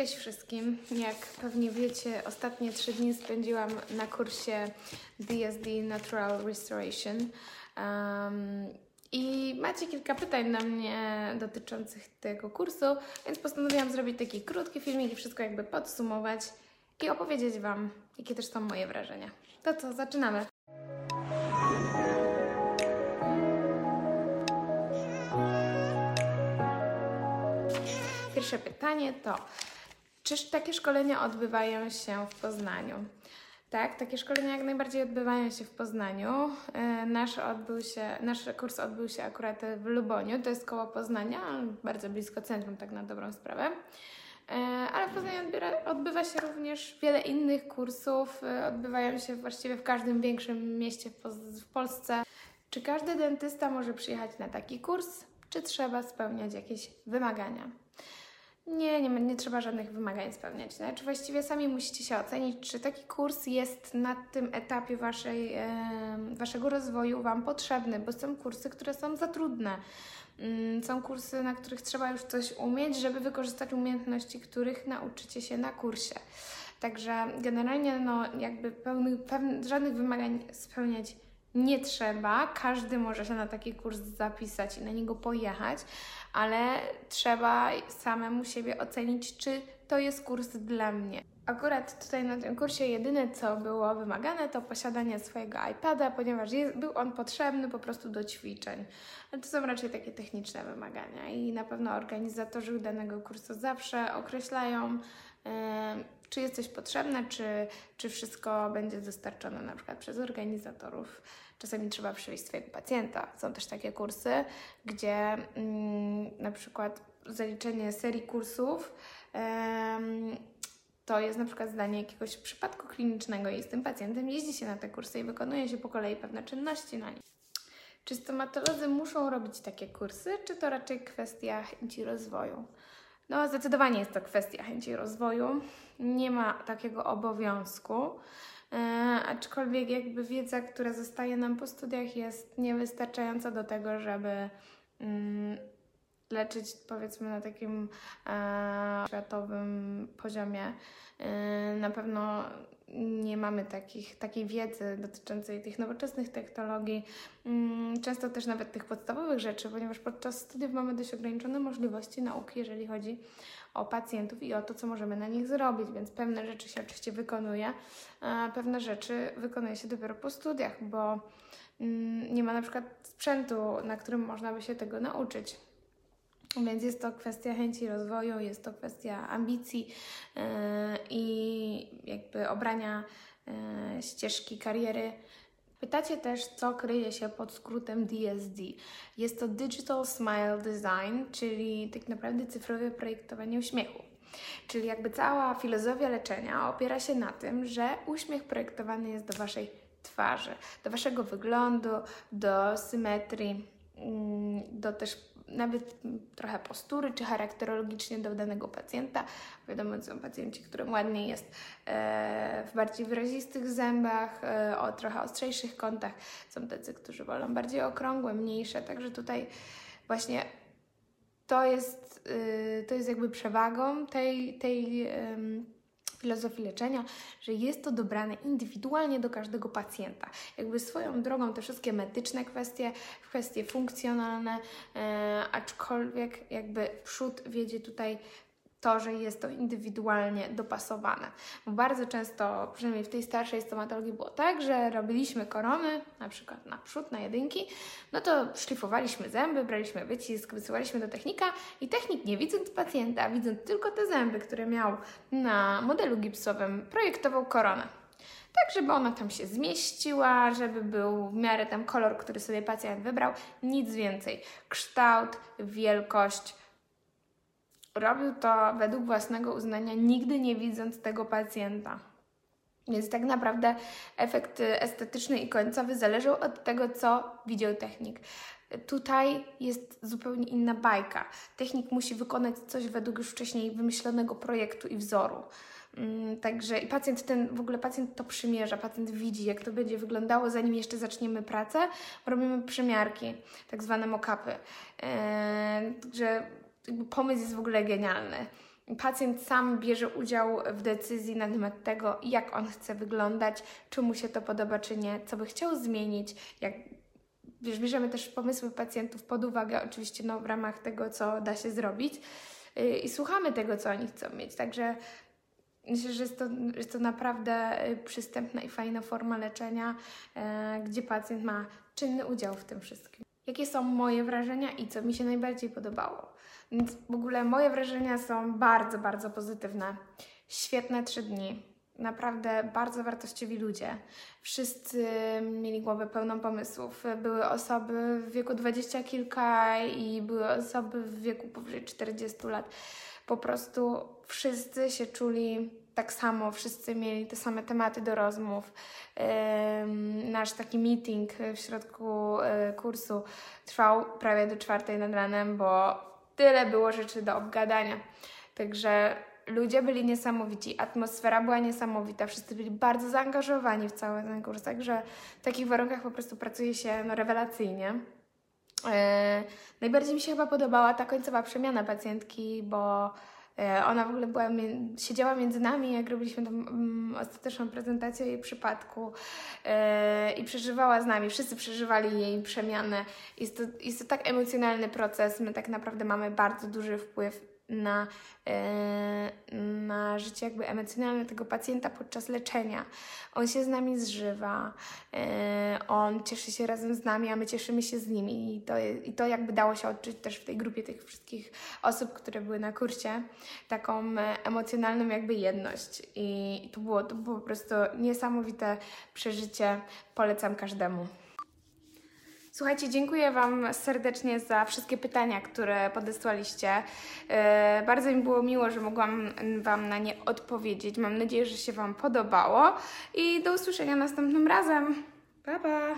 Cześć wszystkim. Jak pewnie wiecie, ostatnie trzy dni spędziłam na kursie DSD Natural Restoration. Um, I macie kilka pytań na mnie dotyczących tego kursu, więc postanowiłam zrobić taki krótki filmik i wszystko jakby podsumować i opowiedzieć Wam, jakie też są moje wrażenia. To co, zaczynamy. Pierwsze pytanie to, czy takie szkolenia odbywają się w Poznaniu? Tak, takie szkolenia jak najbardziej odbywają się w Poznaniu. E, Nasz, odbył się, nasz kurs odbył się akurat w Luboniu, to jest koło Poznania, bardzo blisko centrum, tak na dobrą sprawę. E, Ale w Poznaniu odbiera, odbywa się również wiele innych kursów, e, odbywają się właściwie w każdym większym mieście w Polsce. Czy każdy dentysta może przyjechać na taki kurs, czy trzeba spełniać jakieś wymagania? Nie, nie, nie trzeba żadnych wymagań spełniać. Znaczy właściwie sami musicie się ocenić, czy taki kurs jest na tym etapie waszej, waszego rozwoju Wam potrzebny, bo są kursy, które są za trudne. Mm, Są kursy, na których trzeba już coś umieć, żeby wykorzystać umiejętności, których nauczycie się na kursie. Także generalnie no, jakby pełnych, żadnych wymagań spełniać nie trzeba. Każdy może się na taki kurs zapisać i na niego pojechać, ale trzeba samemu siebie ocenić, czy to jest kurs dla mnie. Akurat tutaj na tym kursie jedyne, co było wymagane, to posiadanie swojego iPada, ponieważ jest, był on potrzebny po prostu do ćwiczeń. Ale to są raczej takie techniczne wymagania i na pewno organizatorzy danego kursu zawsze określają, czy jest coś potrzebne, czy, czy wszystko będzie dostarczone na przykład przez organizatorów. Czasami trzeba przywieźć swojego pacjenta. Są też takie kursy, gdzie mm, na przykład zaliczenie serii kursów to jest na przykład zdanie jakiegoś przypadku klinicznego i z tym pacjentem jeździ się na te kursy i wykonuje się po kolei pewne czynności na nich. Czy stomatolodzy muszą robić takie kursy, czy to raczej kwestia chęci rozwoju? No, zdecydowanie jest to kwestia chęci rozwoju. Nie ma takiego obowiązku, e, aczkolwiek jakby wiedza, która zostaje nam po studiach jest niewystarczająca do tego, żeby mm, leczyć powiedzmy na takim e, światowym poziomie. E, na pewno nie mamy takich, takiej wiedzy dotyczącej tych nowoczesnych technologii, mm, często też nawet tych podstawowych rzeczy, ponieważ podczas studiów mamy dość ograniczone możliwości nauki, jeżeli chodzi o pacjentów i o to, co możemy na nich zrobić, więc pewne rzeczy się oczywiście wykonuje, a pewne rzeczy wykonuje się dopiero po studiach, bo mm, nie ma na przykład sprzętu, na którym można by się tego nauczyć. Więc jest to kwestia chęci rozwoju, jest to kwestia ambicji yy, i jakby obrania yy, ścieżki kariery. Pytacie też, co kryje się pod skrótem DSD. Jest to Digital Smile Design, czyli tak naprawdę cyfrowe projektowanie uśmiechu. Czyli jakby cała filozofia leczenia opiera się na tym, że uśmiech projektowany jest do Waszej twarzy, do Waszego wyglądu, do symetrii, mm, do też nawet trochę postury, czy charakterologicznie do danego pacjenta. Wiadomo, są pacjenci, którym ładniej jest e, w bardziej wyrazistych zębach, e, o trochę ostrzejszych kątach. Są tacy, którzy wolą bardziej okrągłe, mniejsze. Także tutaj właśnie to jest, y, to jest jakby przewagą tej, tej filozofii leczenia, że jest to dobrane indywidualnie do każdego pacjenta. Jakby swoją drogą te wszystkie medyczne kwestie, kwestie funkcjonalne, e, aczkolwiek jakby przód wiedzie tutaj to, że jest to indywidualnie dopasowane. Bo bardzo często, przynajmniej w tej starszej stomatologii było tak, że robiliśmy korony, na przykład na przód, na jedynki, no to szlifowaliśmy zęby, braliśmy wycisk, wysyłaliśmy do technika i technik nie widząc pacjenta, widząc tylko te zęby, które miał na modelu gipsowym, projektował koronę. Tak, żeby ona tam się zmieściła, żeby był w miarę tam kolor, który sobie pacjent wybrał, nic więcej. Kształt, wielkość, robił to według własnego uznania, nigdy nie widząc tego pacjenta. Więc tak naprawdę efekt estetyczny i końcowy zależał od tego, co widział technik. Tutaj jest zupełnie inna bajka. Technik musi wykonać coś według już wcześniej wymyślonego projektu i wzoru. Mm, Także i pacjent ten, w ogóle pacjent to przymierza, pacjent widzi, jak to będzie wyglądało, zanim jeszcze zaczniemy pracę. Robimy przymiarki, tak zwane mock-upy. Eee, pomysł jest w ogóle genialny. pacjent sam bierze udział w decyzji na temat tego, jak on chce wyglądać, czy mu się to podoba, czy nie, co by chciał zmienić, jak wiesz, bierzemy też pomysły pacjentów pod uwagę, oczywiście no, w ramach tego, co da się zrobić yy, i słuchamy tego, co oni chcą mieć. Także myślę, że jest to, jest to naprawdę y, przystępna i fajna forma leczenia, yy, gdzie pacjent ma czynny udział w tym wszystkim. Jakie są moje wrażenia i co mi się najbardziej podobało? Więc w ogóle moje wrażenia są bardzo, bardzo pozytywne. Świetne trzy dni. Naprawdę bardzo wartościowi ludzie. Wszyscy mieli głowę pełną pomysłów. Były osoby w wieku dwadzieścia kilka i były osoby w wieku powyżej 40 lat. Po prostu wszyscy się czuli tak samo, wszyscy mieli te same tematy do rozmów. Nasz taki meeting w środku e, kursu trwał prawie do czwartej nad ranem, bo tyle było rzeczy do obgadania. Także ludzie byli niesamowici, atmosfera była niesamowita, wszyscy byli bardzo zaangażowani w cały ten kurs, także w takich warunkach po prostu pracuje się no, rewelacyjnie. Yy, najbardziej mi się chyba podobała ta końcowa przemiana pacjentki, bo ona w ogóle była, siedziała między nami, jak robiliśmy tą um, ostateczną prezentację jej przypadku yy, i przeżywała z nami. Wszyscy przeżywali jej przemianę. Jest to, jest to tak emocjonalny proces. My tak naprawdę mamy bardzo duży wpływ na, e, na życie jakby emocjonalne tego pacjenta podczas leczenia. On się z nami zżywa, e, on cieszy się razem z nami, a my cieszymy się z nim i to, i to jakby dało się odczuć też w tej grupie tych wszystkich osób, które były na kursie, taką e, emocjonalną jakby jedność i to było, to było po prostu niesamowite przeżycie, polecam każdemu. Słuchajcie, dziękuję Wam serdecznie za wszystkie pytania, które podesłaliście. E, bardzo mi było miło, że mogłam Wam na nie odpowiedzieć. Mam nadzieję, że się Wam podobało i do usłyszenia następnym razem. Pa, pa!